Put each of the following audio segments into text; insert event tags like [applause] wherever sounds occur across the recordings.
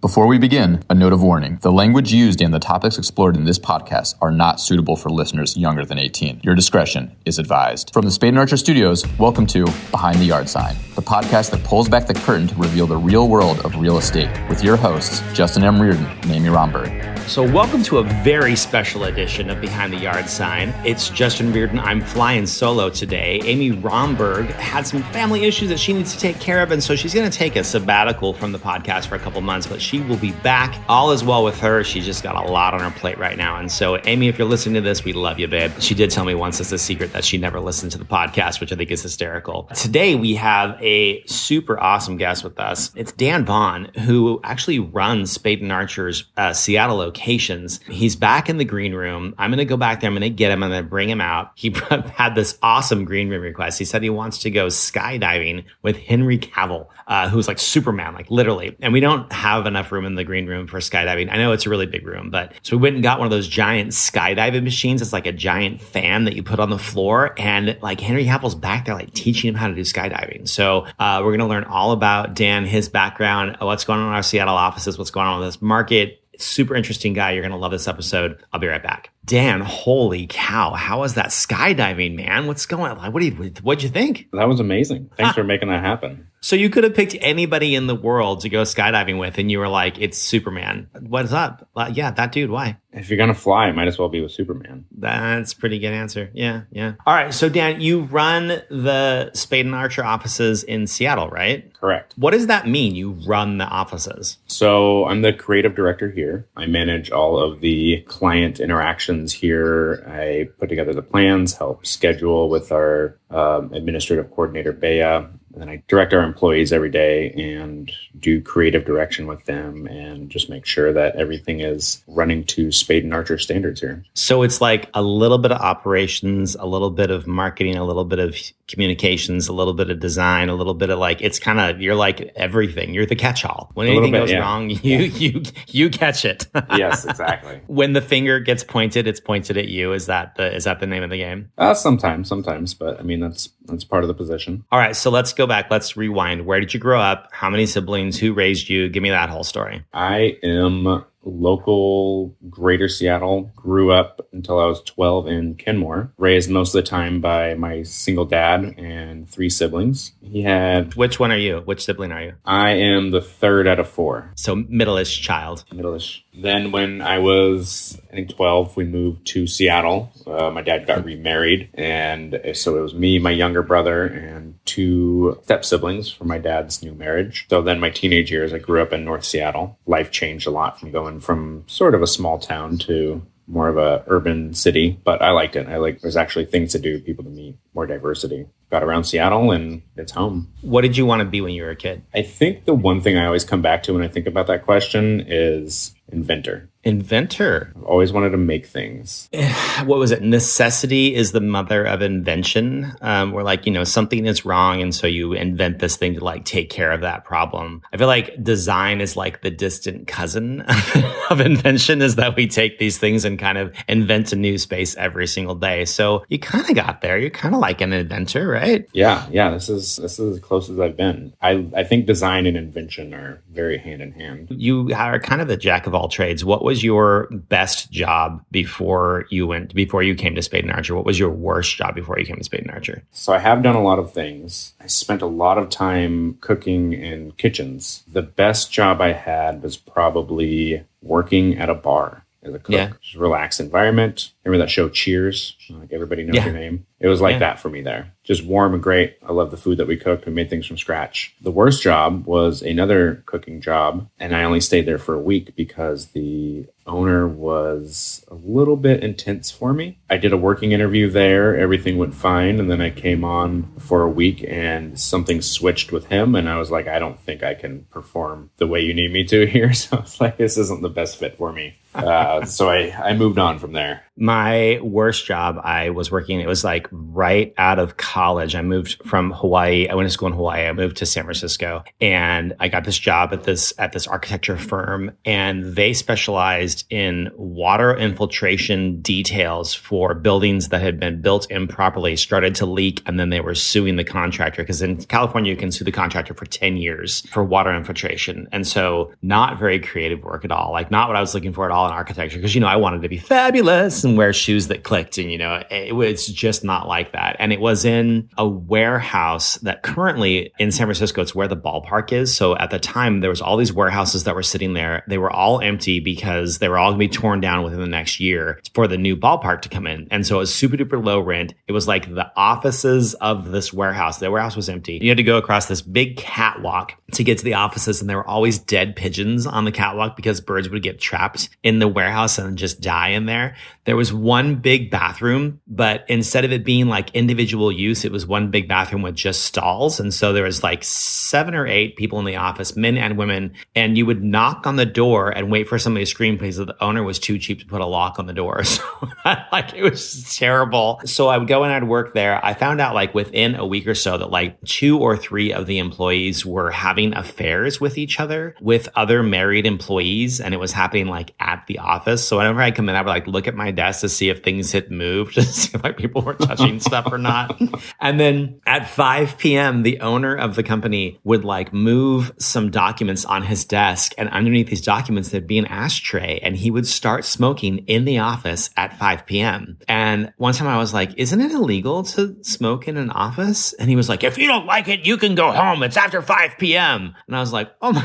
Before we begin, a note of warning. The language used and the topics explored in this podcast are not suitable for listeners younger than 18. Your discretion is advised. From the Spade and Archer Studios, welcome to Behind the Yard Sign, the podcast that pulls back the curtain to reveal the real world of real estate with your hosts, Justin M. Riordan and Amy Romberg. So, welcome to a very special edition of Behind the Yard Sign. It's Justin Riordan. I'm flying solo today. Amy Romberg had some family issues that she needs to take care of, and so she's going to take a sabbatical from the podcast for a couple months, but she will be back. All is well with her. She's just got a lot on her plate right now. And so, Amy, if you're listening to this, we love you, babe. She did tell me once it's a secret that she never listened to the podcast, which I think is hysterical. Today, we have a super awesome guest with us. It's Dan Vaughn, who actually runs Spade and Archer's uh, Seattle locations. He's back in the green room. I'm going to go back there. I'm going to get him. I'm going to bring him out. He [laughs] had this awesome green room request. He said he wants to go skydiving with Henry Cavill, uh, who's like Superman, like literally. And we don't have enough room in the green room for skydiving. I know it's a really big room, but so we went and got one of those giant skydiving machines. It's like a giant fan that you put on the floor. And like Henry Cavill's back there, like teaching him how to do skydiving. So uh, we're going to learn all about Dan, his background, what's going on in our Seattle offices, what's going on with this market, Super interesting guy. You're going to love this episode. I'll be right back. Dan, holy cow. How was that skydiving, man? What's going on? What do you, what'd you think? That was amazing. Thanks for making that happen. So you could have picked anybody in the world to go skydiving with, and you were like, "It's Superman." What's up? Uh, yeah, that dude. Why? If you're gonna fly, might as well be with Superman. That's pretty good answer. Yeah, yeah. All right. So Dan, you run the Spade and Archer offices in Seattle, right? Correct. What does that mean? You run the offices. So I'm the creative director here. I manage all of the client interactions here. I put together the plans, help schedule with our um, administrative coordinator Bea and then I direct our employees every day and do creative direction with them and just make sure that everything is running to Spade and Archer standards here. So it's like a little bit of operations, a little bit of marketing, a little bit of communications, a little bit of design, a little bit of like it's kind of you're like everything. You're the catch-all. When anything bit, goes yeah. wrong, you yeah. you you catch it. [laughs] yes, exactly. when the finger gets pointed, it's pointed at you. Is that the is that the name of the game? Uh, sometimes, sometimes, but I mean that's that's part of the position. All right, so let's go back. Let's rewind. Where did you grow up? How many siblings? Who raised you? Give me that whole story. I am local greater Seattle. Grew up until I was 12 in Kenmore. Raised most of the time by my single dad and three siblings. He had. Which one are you? Which sibling are you? I am the third out of four. So middle-ish child. Middle-ish. Then when I was, I think 12, we moved to Seattle. Uh, my dad got remarried. And so it was me, my younger brother, and two step siblings from my dad's new marriage. So then my teenage years, I grew up in North Seattle. Life changed a lot from going from sort of a small town to more of a urban city, but I liked it. I like there's actually things to do, people to meet, more diversity. Got around Seattle and it's home. What did you want to be when you were a kid? I think the one thing I always come back to when I think about that question is inventor. Inventor. I've always wanted to make things. [sighs] What was it? Necessity is the mother of invention. Um, where like, you know, something is wrong. And so you invent this thing to like take care of that problem. I feel like design is like the distant cousin [laughs] of invention is that we take these things and kind of invent a new space every single day. So you kind of got there. You're kind of like an inventor, right? Yeah. Yeah. This is, this is as close as I've been. I, I think design and invention are very hand in hand. You are kind of the jack of all trades. What was your best job before you went before you came to Spade and Archer? What was your worst job before you came to Spade and Archer? So I have done a lot of things. I spent a lot of time cooking in kitchens. The best job I had was probably working at a bar as a cook. Yeah. Just relaxed environment. Remember that show Cheers? Like everybody knows yeah. your name. It was like yeah. that for me there. Just warm and great. I love the food that we cooked. We made things from scratch. The worst job was another cooking job, and I only stayed there for a week because the owner was a little bit intense for me. I did a working interview there. Everything went fine, and then I came on for a week, and something switched with him, and I was like, I don't think I can perform the way you need me to [laughs] here. So I was like, this isn't the best fit for me. Uh, so I, I moved on from there. My worst job, I was working, it was like right out of college. I moved from Hawaii. I went to school in Hawaii. I moved to San Francisco and I got this job at this, at this architecture firm and they specialized in water infiltration details for buildings that had been built improperly, started to leak, and then they were suing the contractor. Because in California, you can sue the contractor for 10 years for water infiltration. And so not very creative work at all. Like not what I was looking for at all in architecture. Because, you know, I wanted to be fabulous and wear shoes that clicked. And, you know, it was just not like that. And it was in a warehouse that currently in San Francisco, it's where the ballpark is. So at the time, there was all these warehouses that were sitting there. They were all empty because they were all going to be torn down within the next year for the new ballpark to come in. And so it was super duper low rent. It was like the offices of this warehouse. The warehouse was empty. You had to go across this big catwalk to get to the offices, and there were always dead pigeons on the catwalk because birds would get trapped in the warehouse and just die in there. There was one big bathroom, but instead of it being like individual use, it was one big bathroom with just stalls. And so there was like seven or eight people in the office, men and women, and you would knock on the door and wait for somebody to scream because the owner was too cheap to put a lock on the door. [laughs] So [laughs] like it was terrible. So I would go and I'd work there. I found out like within a week or so that like two or three of the employees were having affairs with each other with other married employees. And it was happening like at the office. So whenever I come in, I would like look at my desk to see if things had moved, [laughs] to see if like people were touching stuff or not. And then at 5 p.m., the owner of the company would like move some documents on his desk. And underneath these documents, there'd be an ashtray and he would start smoking in the office at 5 p.m. And one time I was like, isn't it illegal to smoke in an office? And he was like, if you don't like it, you can go home. It's after 5 p.m. And I was like, oh my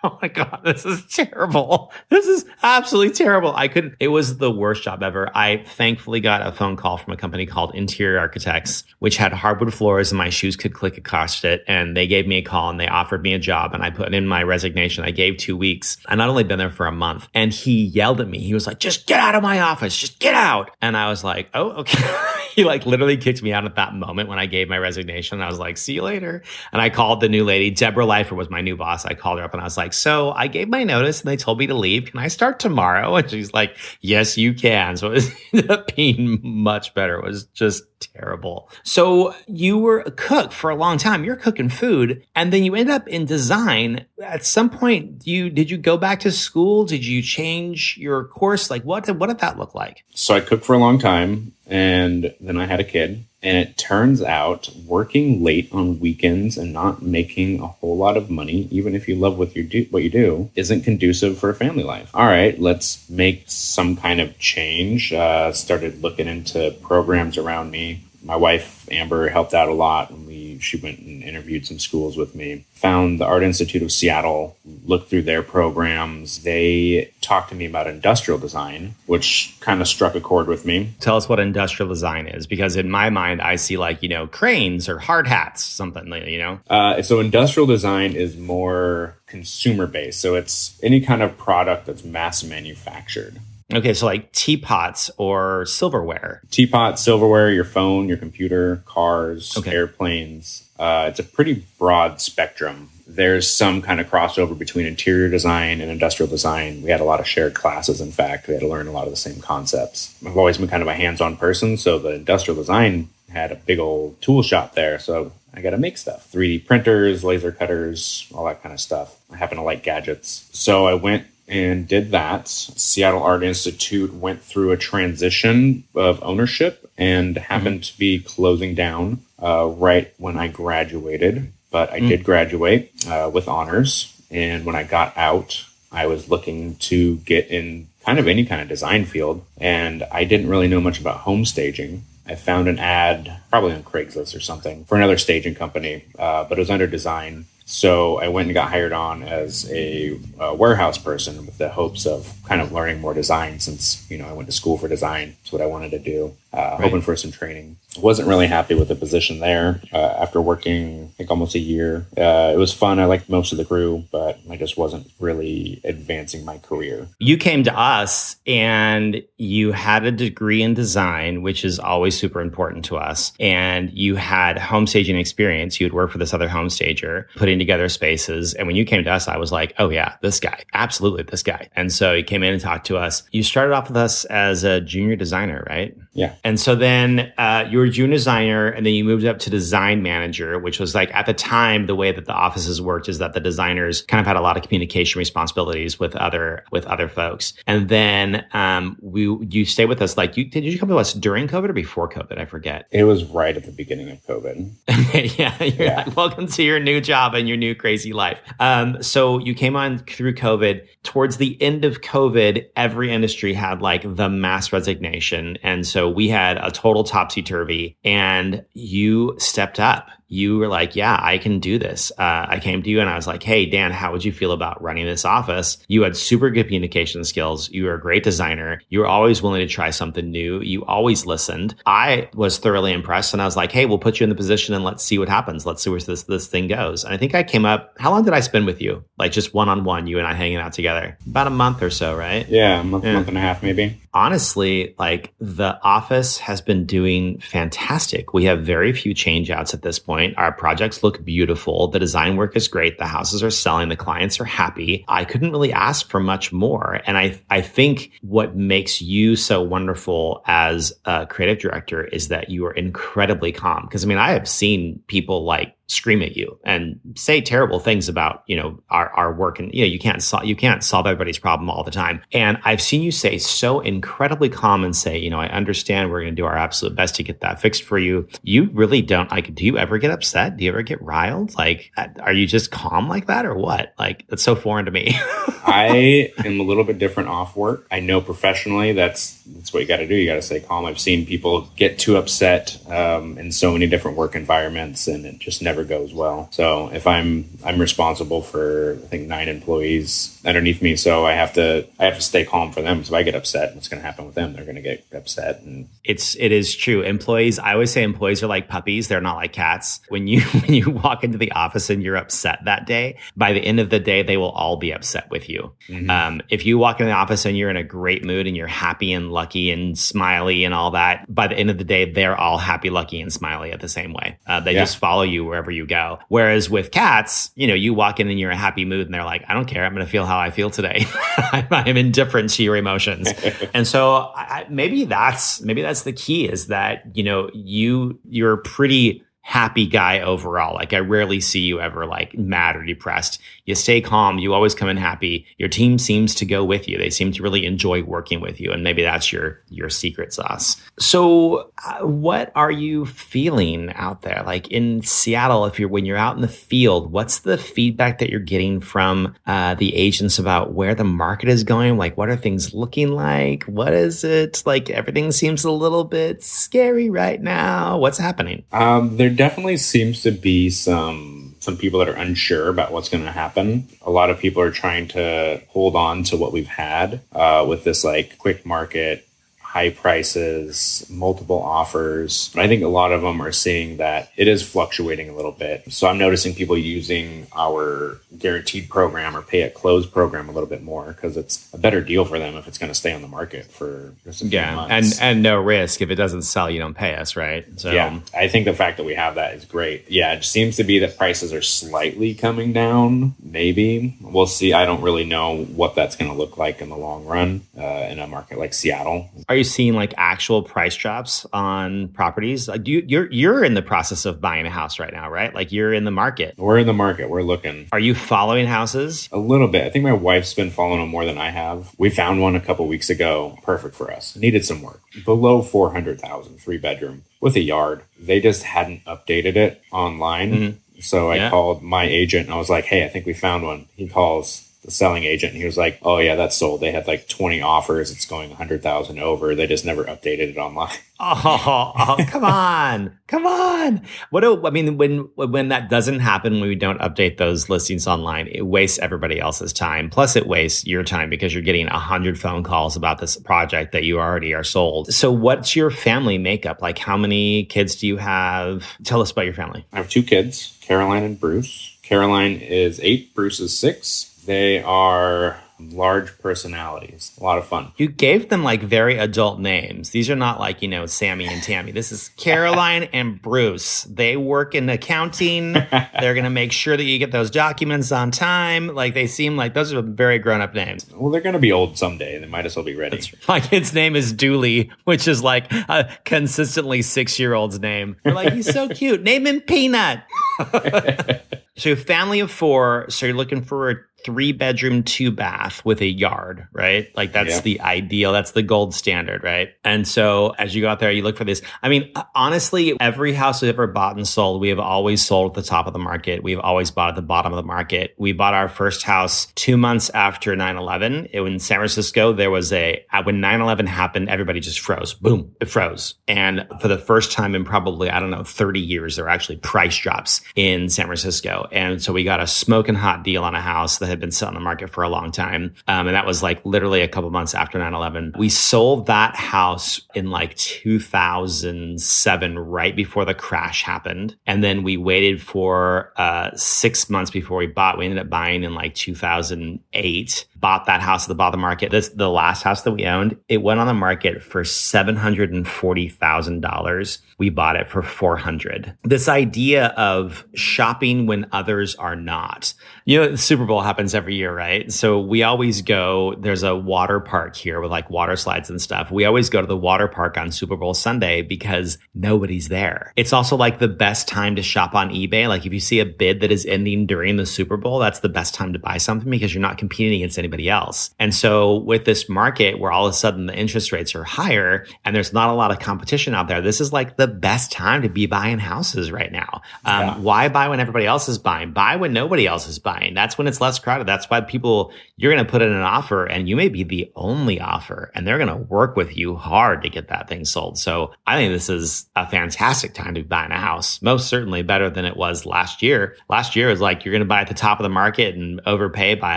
[laughs] Oh my God, this is terrible. This is absolutely terrible. I couldn't, it was the worst job ever. I thankfully got a phone call from a company called Interior Architects, which had hardwood floors and my shoes could click across it. And they gave me a call and they offered me a job and I put in my resignation. I gave two weeks. I not only been there for a month and he yelled at me. He was like, just get out of my office. Just get out. And I was like, oh, okay. [laughs] he like literally kicked me out at that moment when I gave my resignation. I was like, see you later. And I called the new lady. Deborah Leifer was my new boss. I called her up and I was like, so I gave my notice and they told me to leave. Can I start tomorrow? And she's like, yes, you can. So [laughs] it ended up being much better. It was just terrible. So you were a cook for a long time. You're cooking food and then you end up in design. At some point, you did you go back to school? Did you change your course? Like what what did that look like? So I cooked for a long time and then I had a kid. And it turns out working late on weekends and not making a whole lot of money, even if you love what you do, what you do, isn't conducive for a family life. All right, let's make some kind of change. Uh, started looking into programs around me. My wife Amber helped out a lot, and we she went and interviewed some schools with me. Found the Art Institute of Seattle, looked through their programs. They talked to me about industrial design, which kind of struck a chord with me. Tell us what industrial design is, because in my mind, I see like, you know, cranes or hard hats, something, you know? Uh, so industrial design is more consumer based. So it's any kind of product that's mass manufactured. Okay, so like teapots or silverware. Teapot, silverware, your phone, your computer, cars, okay. airplanes. Uh, it's a pretty broad spectrum. There's some kind of crossover between interior design and industrial design. We had a lot of shared classes, in fact. We had to learn a lot of the same concepts. I've always been kind of a hands on person, so the industrial design had a big old tool shop there. So I got to make stuff 3D printers, laser cutters, all that kind of stuff. I happen to like gadgets. So I went and did that. Seattle Art Institute went through a transition of ownership and happened mm-hmm. to be closing down uh, right when I graduated. But I mm. did graduate uh, with honors. And when I got out, I was looking to get in kind of any kind of design field. And I didn't really know much about home staging. I found an ad, probably on Craigslist or something, for another staging company, uh, but it was under design. So I went and got hired on as a, a, warehouse person with the hopes of kind of learning more design since, you know, I went to school for design. It's what I wanted to do. Uh, right. hoping for some training. Wasn't really happy with the position there uh, after working, like almost a year. Uh, it was fun. I liked most of the crew, but I just wasn't really advancing my career. You came to us and you had a degree in design, which is always super important to us. And you had home staging experience. You had worked for this other home stager, putting together spaces. And when you came to us, I was like, oh, yeah, this guy, absolutely this guy. And so you came in and talked to us. You started off with us as a junior designer, right? Yeah. And so then uh, you were a junior designer, and then you moved up to design manager, which was like at the time the way that the offices worked is that the designers kind of had a lot of communication responsibilities with other with other folks. And then um, we you stay with us like you did you come to us during COVID or before COVID? I forget. It was right at the beginning of COVID. [laughs] yeah, yeah. Like, welcome to your new job and your new crazy life. Um, so you came on through COVID. Towards the end of COVID, every industry had like the mass resignation, and so we had a total topsy turvy. And you stepped up you were like, yeah, I can do this. Uh, I came to you and I was like, hey, Dan, how would you feel about running this office? You had super good communication skills. You were a great designer. You were always willing to try something new. You always listened. I was thoroughly impressed and I was like, hey, we'll put you in the position and let's see what happens. Let's see where this, this thing goes. And I think I came up, how long did I spend with you? Like just one on one, you and I hanging out together? About a month or so, right? Yeah, a month, yeah. month and a half, maybe honestly, like the office has been doing fantastic. We have very few change outs at this point. Our projects look beautiful. The design work is great. The houses are selling. The clients are happy. I couldn't really ask for much more. And I, I think what makes you so wonderful as a creative director is that you are incredibly calm. Cause I mean, I have seen people like scream at you and say terrible things about you know our, our work. And you know you can't solve you can't solve everybody's problem all the time. And i've seen you say so incredibly calm and say you know i understand we're going to do our absolute best to get that fixed for you. You really don't like do you ever get upset? Do you ever get riled? Like uh, are you just calm like that or what? Like that's so foreign to me [laughs] i am a little bit different off work i know professionally that's that's what you got to do you got to stay calm i've seen people get too upset um, in so many different work environments and it just never goes well. So if I'm I'm responsible for I think nine employees underneath me, so I have to I have to stay calm for them. So if I get upset, what's going to happen with them? They're going to get upset. And it's it is true. Employees, I always say employees are like puppies. They're not like cats. When you [laughs] when you walk into the office and you're upset that day, by the end of the day, they will all be upset with you. Mm-hmm. Um, if you walk in the office and you're in a great mood and you're happy and lucky and smiley and all that, by the end of the day, they're all happy, lucky, and smiley at the same way. Uh, they yeah. just follow you wherever you go. Whereas with cats, you know, you walk in and you're in a happy mood and they're like, I don't care. I'm going to feel how I feel today. [laughs] I'm indifferent to your emotions. [laughs] and so I, maybe that's, maybe that's the key is that, you know, you, you're pretty happy guy overall. Like I rarely see you ever like mad or depressed. You stay calm. You always come in happy. Your team seems to go with you. They seem to really enjoy working with you, and maybe that's your your secret sauce. So, uh, what are you feeling out there? Like in Seattle, if you're when you're out in the field, what's the feedback that you're getting from uh, the agents about where the market is going? Like, what are things looking like? What is it like? Everything seems a little bit scary right now. What's happening? Um, there definitely seems to be some some people that are unsure about what's going to happen. A lot of people are trying to hold on to what we've had uh, with this like quick market high prices, multiple offers. But I think a lot of them are seeing that it is fluctuating a little bit. So I'm noticing people using our guaranteed program or pay at close program a little bit more because it's a better deal for them if it's going to stay on the market for just a few yeah, months. and and no risk if it doesn't sell, you don't pay us, right? So yeah, I think the fact that we have that is great. Yeah, it seems to be that prices are slightly coming down. Maybe we'll see. I don't really know what that's going to look like in the long run uh, in a market like Seattle. Are you seeing like actual price drops on properties? Like you, you're you're in the process of buying a house right now, right? Like you're in the market. We're in the market. We're looking. Are you following houses? A little bit. I think my wife's been following them more than I have. We found one a couple weeks ago. Perfect for us. Needed some work. Below 400,000, three bedroom with a yard. They just hadn't updated it online. Mm-hmm. So I yeah. called my agent and I was like, "Hey, I think we found one." He calls the selling agent and he was like, "Oh yeah, that's sold. They had like 20 offers. It's going 100,000 over. They just never updated it online." [laughs] Oh, oh, come on, come on! What do I mean when when that doesn't happen? When we don't update those listings online, it wastes everybody else's time. Plus, it wastes your time because you're getting a hundred phone calls about this project that you already are sold. So, what's your family makeup like? How many kids do you have? Tell us about your family. I have two kids, Caroline and Bruce. Caroline is eight. Bruce is six. They are large personalities. A lot of fun. You gave them like very adult names. These are not like, you know, Sammy and Tammy. This is Caroline [laughs] and Bruce. They work in accounting. They're going to make sure that you get those documents on time. Like they seem like those are very grown up names. Well, they're going to be old someday. They might as well be ready. My kid's name is Dooley, which is like a consistently six year old's name. We're like, he's so cute. Name him Peanut. [laughs] so, family of four. So, you're looking for a three bedroom, two bath with a yard, right? Like that's yeah. the ideal. That's the gold standard, right? And so as you go out there, you look for this. I mean, honestly, every house we've ever bought and sold, we have always sold at the top of the market. We've always bought at the bottom of the market. We bought our first house two months after 9 11. In San Francisco, there was a, uh, when 9 11 happened, everybody just froze. Boom, it froze. And for the first time in probably, I don't know, 30 years, there were actually price drops in San Francisco. And so we got a smoking hot deal on a house that had been set on the market for a long time. Um, and that was like literally a couple months after 9 11. We sold that house in like 2007, right before the crash happened. And then we waited for uh, six months before we bought. We ended up buying in like 2008 bought that house at the bottom market. This the last house that we owned. It went on the market for seven hundred and forty thousand dollars. We bought it for four hundred. This idea of shopping when others are not. You know, the Super Bowl happens every year, right? So we always go. There's a water park here with like water slides and stuff. We always go to the water park on Super Bowl Sunday because nobody's there. It's also like the best time to shop on eBay. Like if you see a bid that is ending during the Super Bowl, that's the best time to buy something because you're not competing against anybody anybody else. And so with this market where all of a sudden the interest rates are higher and there's not a lot of competition out there, this is like the best time to be buying houses right now. Um, yeah. Why buy when everybody else is buying? Buy when nobody else is buying. That's when it's less crowded. That's why people, you're going to put in an offer and you may be the only offer and they're going to work with you hard to get that thing sold. So I think this is a fantastic time to be buying a house. Most certainly better than it was last year. Last year was like you're going to buy at the top of the market and overpay by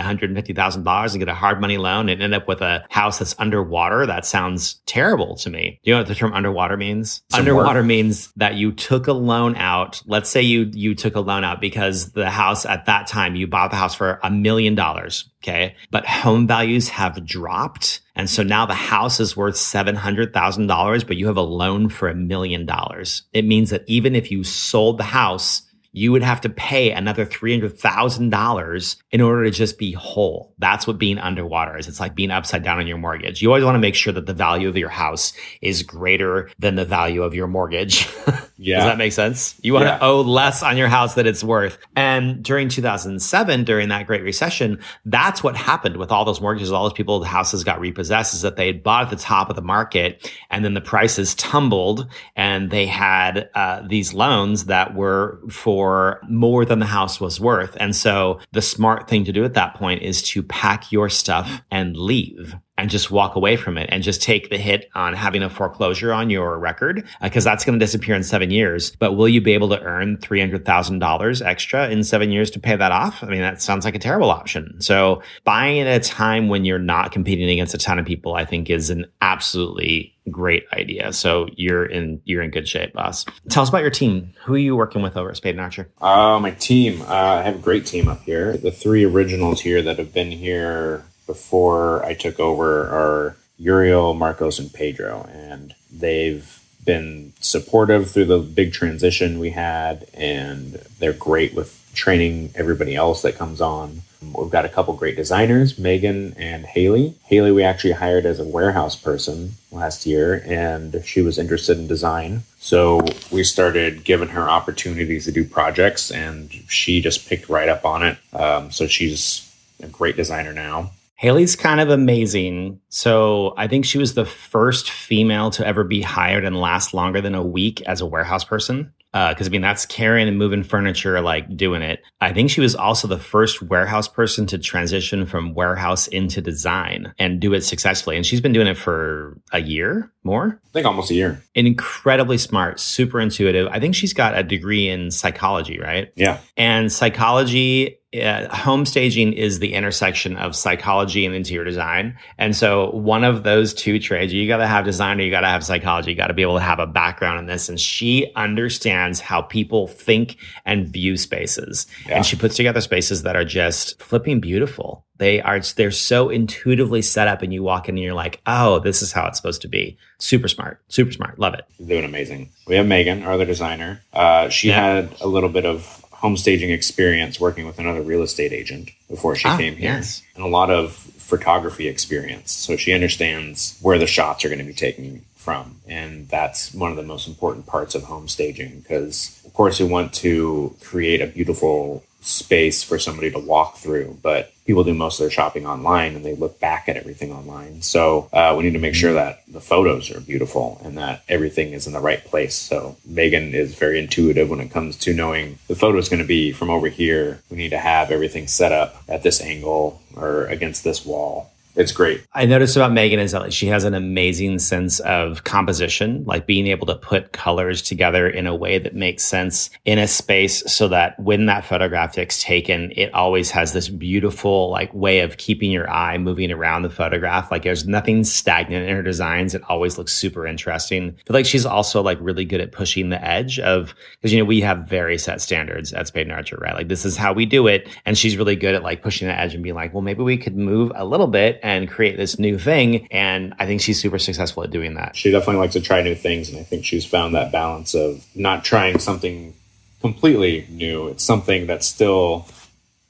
$150,000 and get a hard money loan and end up with a house that's underwater, that sounds terrible to me. Do you know what the term underwater means? Some underwater work. means that you took a loan out. Let's say you you took a loan out because the house at that time you bought the house for a million dollars. Okay. But home values have dropped. And so now the house is worth $700,000, but you have a loan for a million dollars. It means that even if you sold the house you would have to pay another $300,000 in order to just be whole. That's what being underwater is. It's like being upside down on your mortgage. You always want to make sure that the value of your house is greater than the value of your mortgage. Yeah. [laughs] Does that make sense? You want yeah. to owe less on your house than it's worth. And during 2007, during that great recession, that's what happened with all those mortgages. All those people, the houses got repossessed is that they had bought at the top of the market and then the prices tumbled and they had uh, these loans that were for more than the house was worth. And so the smart thing to do at that point is to pack your stuff and leave and just walk away from it and just take the hit on having a foreclosure on your record because uh, that's going to disappear in seven years. But will you be able to earn $300,000 extra in seven years to pay that off? I mean, that sounds like a terrible option. So buying at a time when you're not competing against a ton of people, I think is an absolutely great idea. So you're in you're in good shape, boss. Tell us about your team. Who are you working with over at Spade and Archer? Uh, my team. Uh, I have a great team up here. The three originals here that have been here before I took over are Uriel, Marcos, and Pedro, and they've been supportive through the big transition we had, and they're great with training everybody else that comes on. We've got a couple great designers, Megan and Haley. Haley, we actually hired as a warehouse person last year, and she was interested in design. So we started giving her opportunities to do projects, and she just picked right up on it. Um, so she's a great designer now. Haley's kind of amazing. So I think she was the first female to ever be hired and last longer than a week as a warehouse person. Because uh, I mean, that's carrying and moving furniture, like doing it. I think she was also the first warehouse person to transition from warehouse into design and do it successfully. And she's been doing it for a year more. I think almost a year. Incredibly smart, super intuitive. I think she's got a degree in psychology, right? Yeah. And psychology uh, home staging is the intersection of psychology and interior design. And so one of those two trades, you got to have design or you got to have psychology. You got to be able to have a background in this. And she understands how people think and view spaces. Yeah. And she puts together spaces that are just flipping beautiful. They are, they're so intuitively set up and you walk in and you're like, oh, this is how it's supposed to be. Super smart, super smart. Love it. Doing amazing. We have Megan, our other designer. Uh, she yeah. had a little bit of home staging experience working with another real estate agent before she ah, came here yes. and a lot of photography experience. So she understands where the shots are going to be taken from. And that's one of the most important parts of home staging because, of course, we want to create a beautiful space for somebody to walk through, but people do most of their shopping online and they look back at everything online. So uh, we need to make sure that the photos are beautiful and that everything is in the right place. So Megan is very intuitive when it comes to knowing the photo is going to be from over here. We need to have everything set up at this angle or against this wall it's great. I noticed about Megan is that she has an amazing sense of composition, like being able to put colors together in a way that makes sense in a space so that when that photograph gets taken, it always has this beautiful like way of keeping your eye moving around the photograph. Like there's nothing stagnant in her designs. It always looks super interesting. But like she's also like really good at pushing the edge of because you know we have very set standards at Spade and Archer, right? Like this is how we do it. And she's really good at like pushing the edge and being like, well, maybe we could move a little bit and create this new thing. And I think she's super successful at doing that. She definitely likes to try new things. And I think she's found that balance of not trying something completely new. It's something that still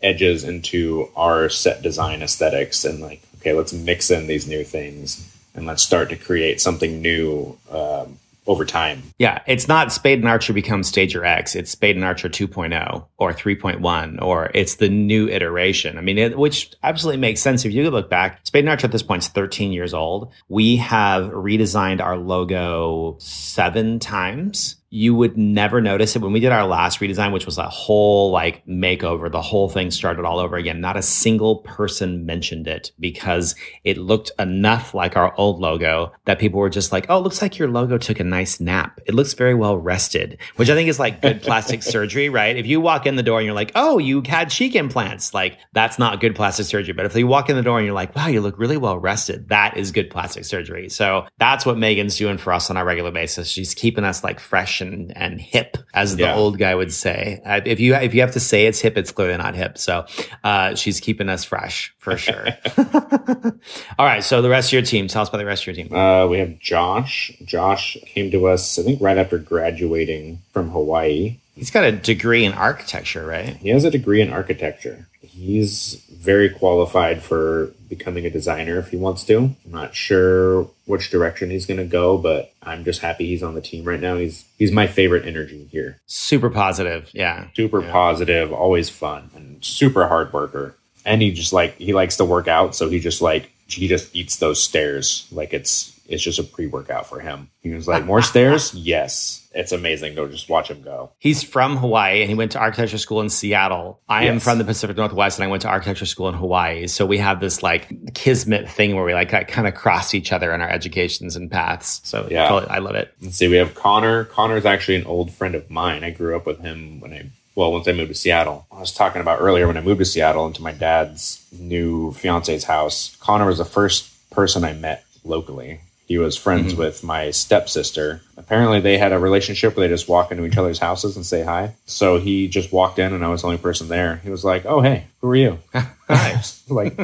edges into our set design aesthetics and like, okay, let's mix in these new things and let's start to create something new um, over time. Yeah, it's not Spade and Archer becomes Stager X. It's Spade and Archer 2.0 or 3.1, or it's the new iteration. I mean, it, which absolutely makes sense. If you look back, Spade and Archer at this point is 13 years old. We have redesigned our logo seven times you would never notice it. When we did our last redesign which was a whole like makeover the whole thing started all over again not a single person mentioned it because it looked enough like our old logo that people were just like oh it looks like your logo took a nice nap. It looks very well rested which i think is like good plastic [laughs] surgery right? If you walk in the door and you're like oh you had cheek implants like that's not good plastic surgery. But if you walk in the door and you're like wow you look really well rested that is good plastic surgery. So that's what megan's doing for us on a regular basis. She's keeping us like fresh and, and hip, as the yeah. old guy would say. Uh, if you if you have to say it's hip, it's clearly not hip. So uh, she's keeping us fresh for sure. [laughs] [laughs] All right. So the rest of your team. Tell us about the rest of your team. Uh, we have Josh. Josh came to us, I think, right after graduating from Hawaii. He's got a degree in architecture, right? He has a degree in architecture. He's very qualified for becoming a designer if he wants to. I'm not sure which direction he's going to go, but I'm just happy he's on the team right now. He's he's my favorite energy here. Super positive, yeah. Super yeah. positive, always fun, and super hard worker. And he just like he likes to work out, so he just like he just eats those stairs like it's it's just a pre-workout for him. He was like, [laughs] "More stairs? Yes." it's amazing to just watch him go. He's from Hawaii and he went to architecture school in Seattle. I yes. am from the Pacific Northwest and I went to architecture school in Hawaii. So we have this like kismet thing where we like kind of cross each other in our educations and paths. So yeah, totally, I love it. Let's see. We have Connor. Connor is actually an old friend of mine. I grew up with him when I well, once I moved to Seattle, I was talking about earlier when I moved to Seattle into my dad's new fiance's house. Connor was the first person I met locally. He was friends mm-hmm. with my stepsister. Apparently, they had a relationship where they just walk into each other's houses and say hi. So he just walked in, and I was the only person there. He was like, "Oh, hey, who are you?" [laughs] hi. like,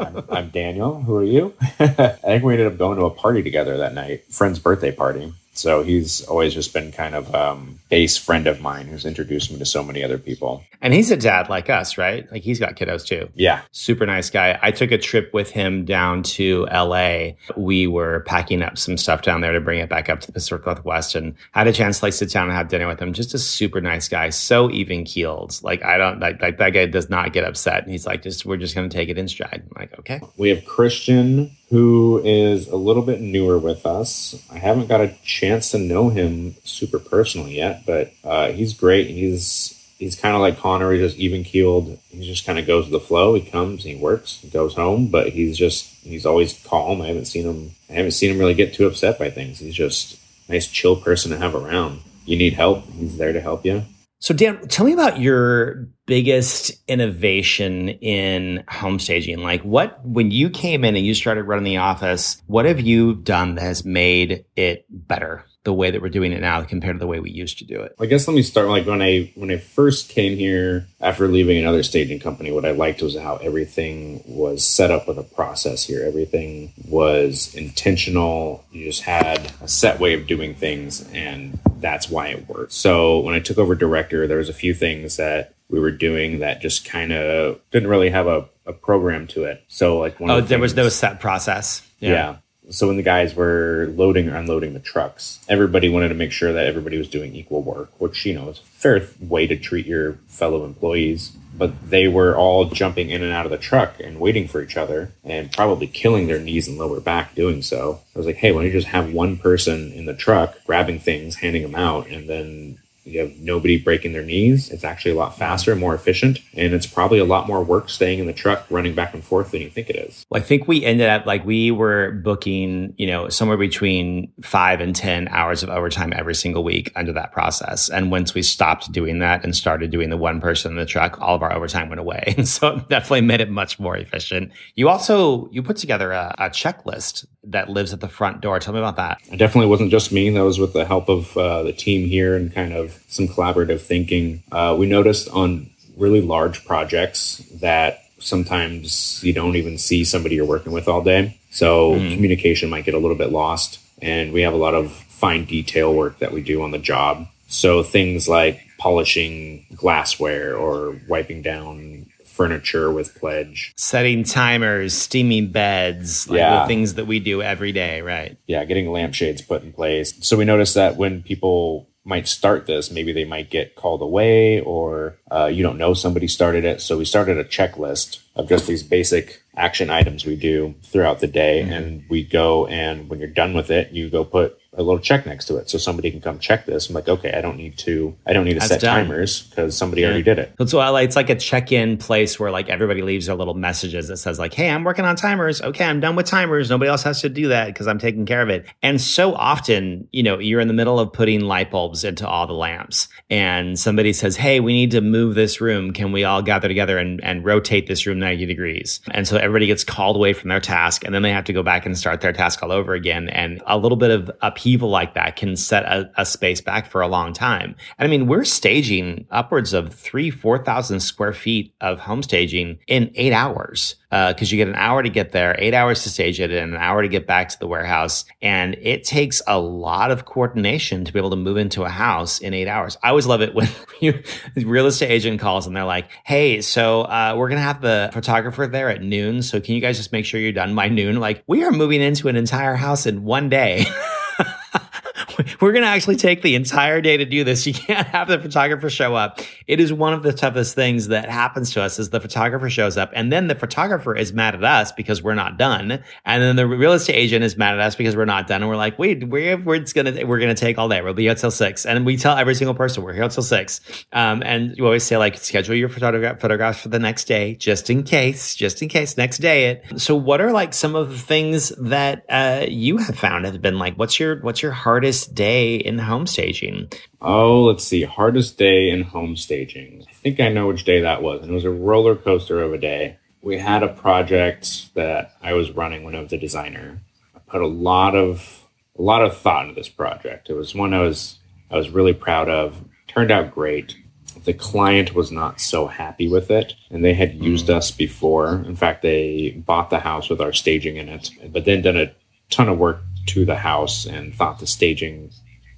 I'm, I'm Daniel. Who are you? [laughs] I think we ended up going to a party together that night, friend's birthday party. So he's always just been kind of um, base friend of mine who's introduced me to so many other people. And he's a dad like us, right? Like he's got kiddos too. Yeah. Super nice guy. I took a trip with him down to LA. We were packing up some stuff down there to bring it back up to the Pacific Northwest and had a chance to like sit down and have dinner with him. Just a super nice guy. So even keeled. Like I don't like, like that guy does not get upset. And he's like, just we're just gonna take it in stride. I'm like, okay. We have Christian who is a little bit newer with us. I haven't got a chance to know him super personally yet, but uh, he's great. He's he's kind of like Connor. He's just even keeled. He just kind of goes with the flow. He comes, he works, he goes home, but he's just he's always calm. I haven't seen him. I haven't seen him really get too upset by things. He's just a nice, chill person to have around. You need help, he's there to help you. So, Dan, tell me about your biggest innovation in home staging. Like, what, when you came in and you started running the office, what have you done that has made it better? The way that we're doing it now compared to the way we used to do it? I guess let me start like when I when I first came here after leaving another staging company, what I liked was how everything was set up with a process here. Everything was intentional. You just had a set way of doing things and that's why it worked. So when I took over director, there was a few things that we were doing that just kind of didn't really have a, a program to it. So like one oh, the there was no set process. Yeah. yeah so when the guys were loading or unloading the trucks, everybody wanted to make sure that everybody was doing equal work, which you know is a fair way to treat your fellow employees. But they were all jumping in and out of the truck and waiting for each other, and probably killing their knees and lower back doing so. I was like, hey, why don't you just have one person in the truck grabbing things, handing them out, and then you have nobody breaking their knees. It's actually a lot faster, and more efficient, and it's probably a lot more work staying in the truck, running back and forth than you think it is. Well, I think we ended up like we were booking, you know, somewhere between five and 10 hours of overtime every single week under that process. And once we stopped doing that and started doing the one person in the truck, all of our overtime went away. And [laughs] so it definitely made it much more efficient. You also, you put together a, a checklist that lives at the front door. Tell me about that. It definitely wasn't just me. That was with the help of uh, the team here and kind of some collaborative thinking. Uh, we noticed on really large projects that sometimes you don't even see somebody you're working with all day. So mm. communication might get a little bit lost. And we have a lot of fine detail work that we do on the job. So things like polishing glassware or wiping down furniture with pledge. Setting timers steaming beds like yeah. the things that we do every day right. Yeah getting lampshades put in place. So we noticed that when people might start this maybe they might get called away or uh, you don't know somebody started it. So we started a checklist of just these basic action items we do throughout the day. Mm-hmm. and we go and when you're done with it you go put a little check next to it so somebody can come check this. I'm like, okay, I don't need to, I don't need to That's set done. timers because somebody yeah. already did it. That's why it's like a check-in place where like everybody leaves their little messages that says like, hey, I'm working on timers. Okay, I'm done with timers. Nobody else has to do that because I'm taking care of it. And so often, you know, you're in the middle of putting light bulbs into all the lamps and somebody says, hey, we need to move this room. Can we all gather together and, and rotate this room 90 degrees? And so everybody gets called away from their task and then they have to go back and start their task all over again. And a little bit of up upheaval like that can set a, a, space back for a long time. And I mean, we're staging upwards of three, 4,000 square feet of home staging in eight hours because uh, you get an hour to get there, eight hours to stage it, and an hour to get back to the warehouse. And it takes a lot of coordination to be able to move into a house in eight hours. I always love it when [laughs] you, real estate agent calls and they're like, "Hey, so uh, we're gonna have the photographer there at noon. So can you guys just make sure you're done by noon?" Like we are moving into an entire house in one day. [laughs] [laughs] we're going to actually take the entire day to do this. You can't have the photographer show up. It is one of the toughest things that happens to us is the photographer shows up and then the photographer is mad at us because we're not done. And then the real estate agent is mad at us because we're not done. And we're like, wait, we're, we're going to, we're going to take all day. We'll be here till six. And we tell every single person we're here till six. Um, and you always say like, schedule your photograph photographs for the next day, just in case, just in case next day it. So what are like some of the things that, uh, you have found have been like, what's your, what's your hardest day in home staging? Oh, let's see. Hardest day in home staging. I think I know which day that was. And it was a roller coaster of a day. We had a project that I was running when I was a designer. I put a lot of a lot of thought into this project. It was one I was I was really proud of. Turned out great. The client was not so happy with it, and they had used mm. us before. In fact, they bought the house with our staging in it, but then done a ton of work to the house and thought the staging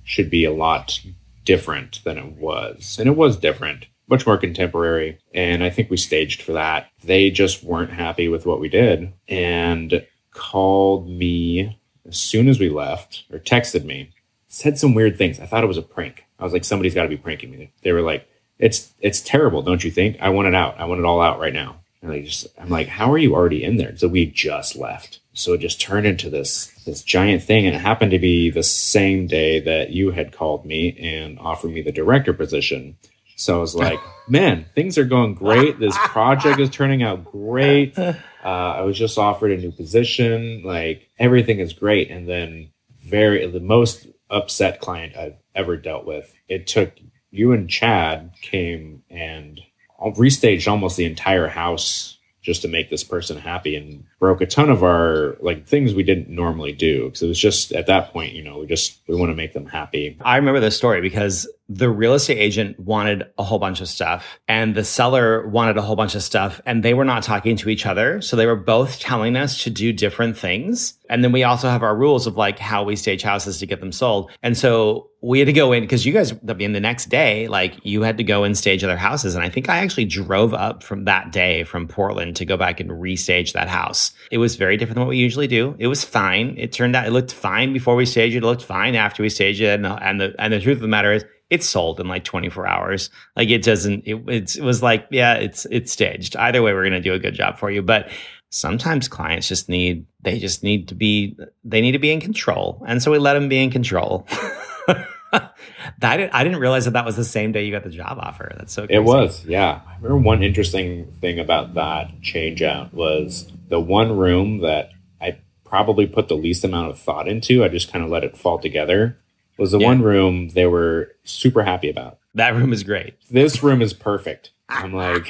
should be a lot different than it was. And it was different, much more contemporary. And I think we staged for that. They just weren't happy with what we did and called me as soon as we left or texted me, said some weird things. I thought it was a prank. I was like, somebody's got to be pranking me. They were like, it's it's terrible, don't you think? I want it out. I want it all out right now. And I just, I'm like, how are you already in there? So we just left. So it just turned into this this giant thing, and it happened to be the same day that you had called me and offered me the director position. So I was [laughs] like, man, things are going great. This project is turning out great. Uh, I was just offered a new position. Like everything is great. And then very the most upset client I've ever dealt with. It took you and Chad came and restaged almost the entire house just to make this person happy and broke a ton of our like things we didn't normally do. Because it was just at that point you know we just we want to make them happy. I remember this story because the real estate agent wanted a whole bunch of stuff and the seller wanted a whole bunch of stuff and they were not talking to each other. So they were both telling us to do different things. And then we also have our rules of like how we stage houses to get them sold. And so we had to go in because you guys I mean the next day like you had to go and stage other houses. And i think i actually drove up from that day from portland to go back and restage that house it was very different than what we usually do it was fine it turned out it looked fine before we staged it it looked fine after we staged it and, and the and the truth of the matter is it sold in like 24 hours. Like it doesn't, it, it was like, yeah, it's, it's staged. Either way, we're going to do a good job for you. But sometimes clients just need, they just need to be, they need to be in control. And so we let them be in control. [laughs] I, didn't, I didn't realize that that was the same day you got the job offer. That's so crazy. It was, yeah. I remember one interesting thing about that change out was the one room that I probably put the least amount of thought into. I just kind of let it fall together was the yeah. one room they were super happy about. That room is great. This room is perfect. [laughs] I'm like,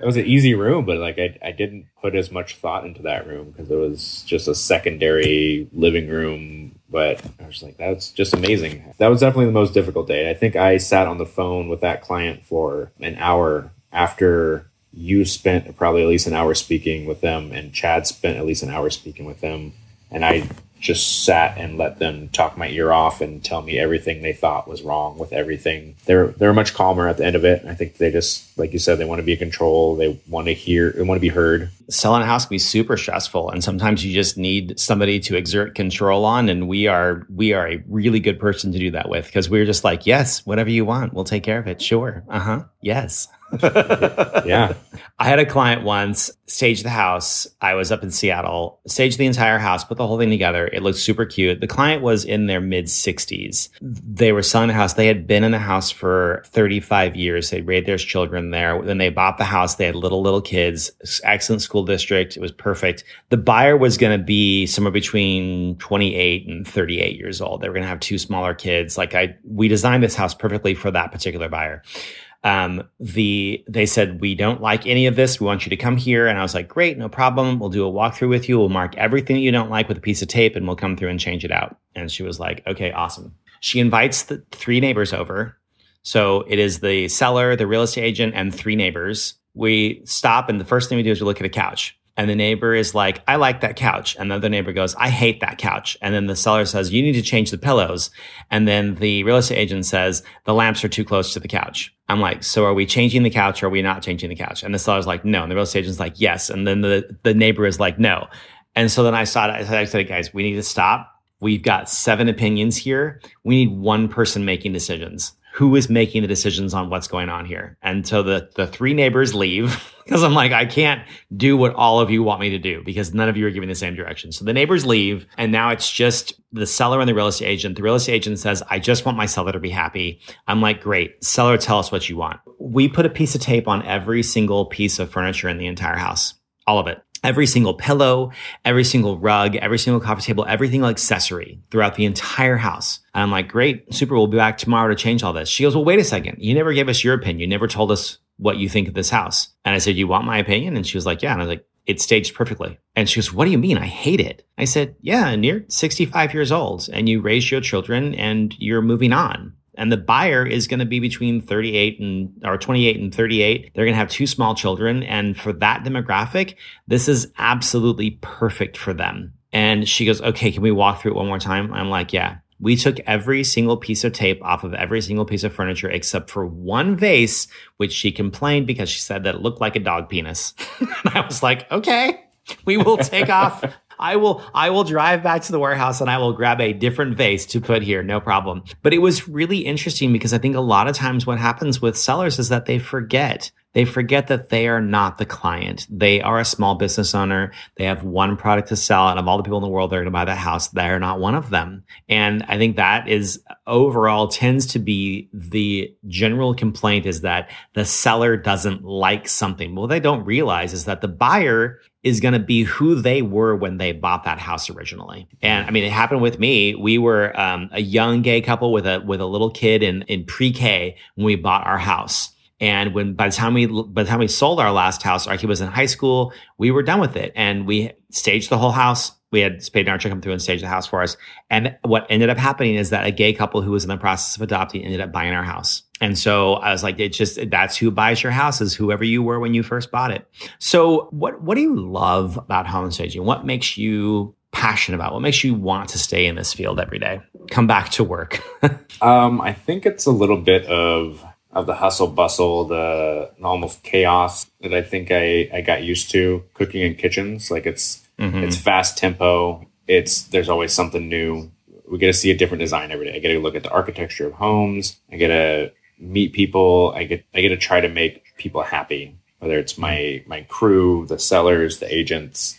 it was an easy room, but like I, I didn't put as much thought into that room because it was just a secondary living room. But I was like, that's just amazing. That was definitely the most difficult day. I think I sat on the phone with that client for an hour after you spent probably at least an hour speaking with them, and Chad spent at least an hour speaking with them. And I just sat and let them talk my ear off and tell me everything they thought was wrong with everything. They're they're much calmer at the end of it. I think they just like you said, they want to be in control. They want to hear. They want to be heard. Selling a house can be super stressful, and sometimes you just need somebody to exert control on. And we are we are a really good person to do that with because we're just like, yes, whatever you want, we'll take care of it. Sure, uh huh, yes. [laughs] yeah. I had a client once stage the house. I was up in Seattle, stage the entire house, put the whole thing together. It looked super cute. The client was in their mid 60s. They were selling the house. They had been in the house for 35 years. They raised their children there. Then they bought the house. They had little, little kids, excellent school district. It was perfect. The buyer was going to be somewhere between 28 and 38 years old. They were going to have two smaller kids. Like I, we designed this house perfectly for that particular buyer um, the they said we don't like any of this. We want you to come here, and I was like, great, no problem. We'll do a walkthrough with you. We'll mark everything that you don't like with a piece of tape, and we'll come through and change it out. And she was like, okay, awesome. She invites the three neighbors over. So it is the seller, the real estate agent, and three neighbors. We stop, and the first thing we do is we look at a couch. And the neighbor is like, I like that couch. And the other neighbor goes, I hate that couch. And then the seller says, you need to change the pillows. And then the real estate agent says, the lamps are too close to the couch. I'm like, so are we changing the couch or are we not changing the couch? And the seller's like, no. And the real estate agent's like, yes. And then the, the neighbor is like, no. And so then I saw. I said, guys, we need to stop. We've got seven opinions here. We need one person making decisions who is making the decisions on what's going on here. And so the, the three neighbors leave [laughs] because I'm like, I can't do what all of you want me to do because none of you are giving the same direction. So the neighbors leave and now it's just the seller and the real estate agent. The real estate agent says, I just want my seller to be happy. I'm like, great. Seller, tell us what you want. We put a piece of tape on every single piece of furniture in the entire house. All of it every single pillow, every single rug, every single coffee table, everything like accessory throughout the entire house. And I'm like, great, super. We'll be back tomorrow to change all this. She goes, well, wait a second. You never gave us your opinion. You never told us what you think of this house. And I said, you want my opinion? And she was like, yeah. And I was like, it's staged perfectly. And she goes, what do you mean? I hate it. I said, yeah, and you're 65 years old and you raise your children and you're moving on and the buyer is going to be between 38 and or 28 and 38 they're going to have two small children. And for that demographic this is absolutely perfect for them. And she goes okay can we walk through it one more time? I'm like yeah. We took every single piece of tape off of every single piece of furniture except for one vase which she complained because she said that it looked like a dog penis. [laughs] And i was like okay we will take off I will I will drive back to the warehouse and I will grab a different vase to put here, no problem. But it was really interesting because I think a lot of times what happens with sellers is that they forget they forget that they are not the client. They are a small business owner. They have one product to sell. And of all the people in the world that are going to buy that house, they're not one of them. And I think that is overall tends to be the general complaint is that the seller doesn't like something. Well, they don't realize is that the buyer is going to be who they were when they bought that house originally. And I mean, it happened with me. We were um, a young gay couple with a with a little kid in in pre K when we bought our house. And when by the time we by the time we sold our last house, our kid was in high school. We were done with it, and we staged the whole house. We had Spade and Archer come through and stage the house for us. And what ended up happening is that a gay couple who was in the process of adopting ended up buying our house. And so I was like, it's just that's who buys your house is whoever you were when you first bought it. So what what do you love about home staging? What makes you passionate about? What makes you want to stay in this field every day? Come back to work. [laughs] um, I think it's a little bit of of the hustle bustle, the almost chaos that I think I, I got used to cooking in kitchens. Like it's mm-hmm. it's fast tempo. It's there's always something new. We get to see a different design every day. I get to look at the architecture of homes. I get to meet people. I get I get to try to make people happy, whether it's my my crew, the sellers, the agents,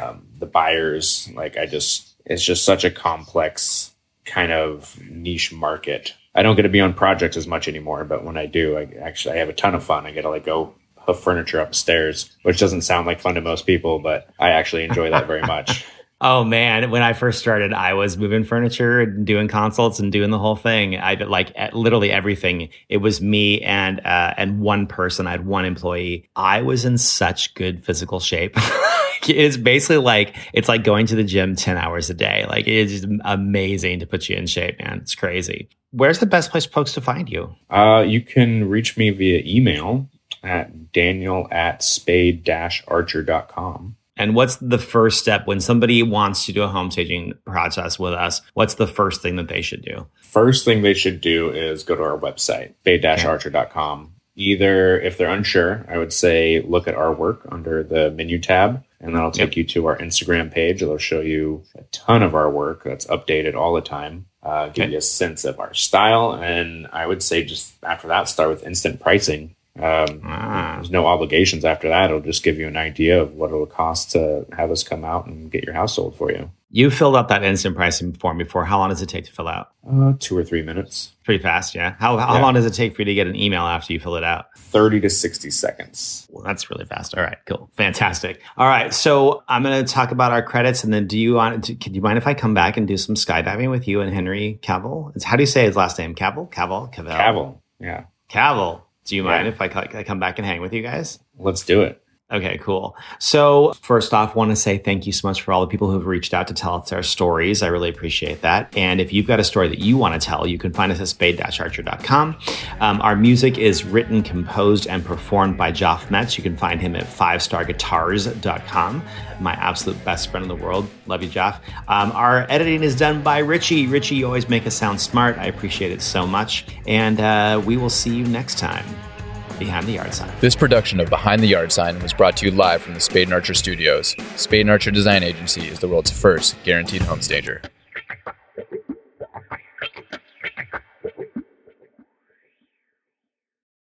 um, the buyers. Like I just it's just such a complex kind of niche market I don't get to be on projects as much anymore, but when I do, I actually I have a ton of fun. I get to like go hoof furniture upstairs, which doesn't sound like fun to most people, but I actually enjoy that very much. [laughs] Oh man, when I first started, I was moving furniture and doing consults and doing the whole thing. I did like literally everything. It was me and uh, and one person. I had one employee. I was in such good physical shape. [laughs] it's basically like it's like going to the gym 10 hours a day. Like it is amazing to put you in shape, man. It's crazy. Where's the best place folks to find you? Uh, you can reach me via email at daniel at spade-archer.com. And what's the first step when somebody wants to do a home staging process with us? What's the first thing that they should do? First thing they should do is go to our website, spade-archer.com. Either if they're unsure, I would say look at our work under the menu tab and that'll take yep. you to our Instagram page. It'll show you a ton of our work that's updated all the time. Uh, give okay. you a sense of our style, and I would say just after that, start with instant pricing. Um, ah. There's no obligations after that. It'll just give you an idea of what it'll cost to have us come out and get your house sold for you. You filled out that instant pricing form before. How long does it take to fill out? Uh, two or three minutes. Pretty fast, yeah. How, how yeah. long does it take for you to get an email after you fill it out? 30 to 60 seconds. Well, that's really fast. All right, cool. Fantastic. All right, so I'm going to talk about our credits and then do you want to, can you mind if I come back and do some skydiving with you and Henry Cavill? It's, how do you say his last name? Cavill? Cavill? Cavill. Cavill, yeah. Cavill. Do you mind yeah. if I, I come back and hang with you guys? Let's do it. Okay, cool. So, first off, want to say thank you so much for all the people who've reached out to tell us their stories. I really appreciate that. And if you've got a story that you want to tell, you can find us at spade-archer.com. Um, our music is written, composed, and performed by Joff Metz. You can find him at fivestarguitars.com. My absolute best friend in the world. Love you, Joff. Um, our editing is done by Richie. Richie, you always make us sound smart. I appreciate it so much. And uh, we will see you next time. Behind the Yard Sign. This production of Behind the Yard Sign was brought to you live from the Spade and Archer Studios. Spade and Archer Design Agency is the world's first guaranteed home stager.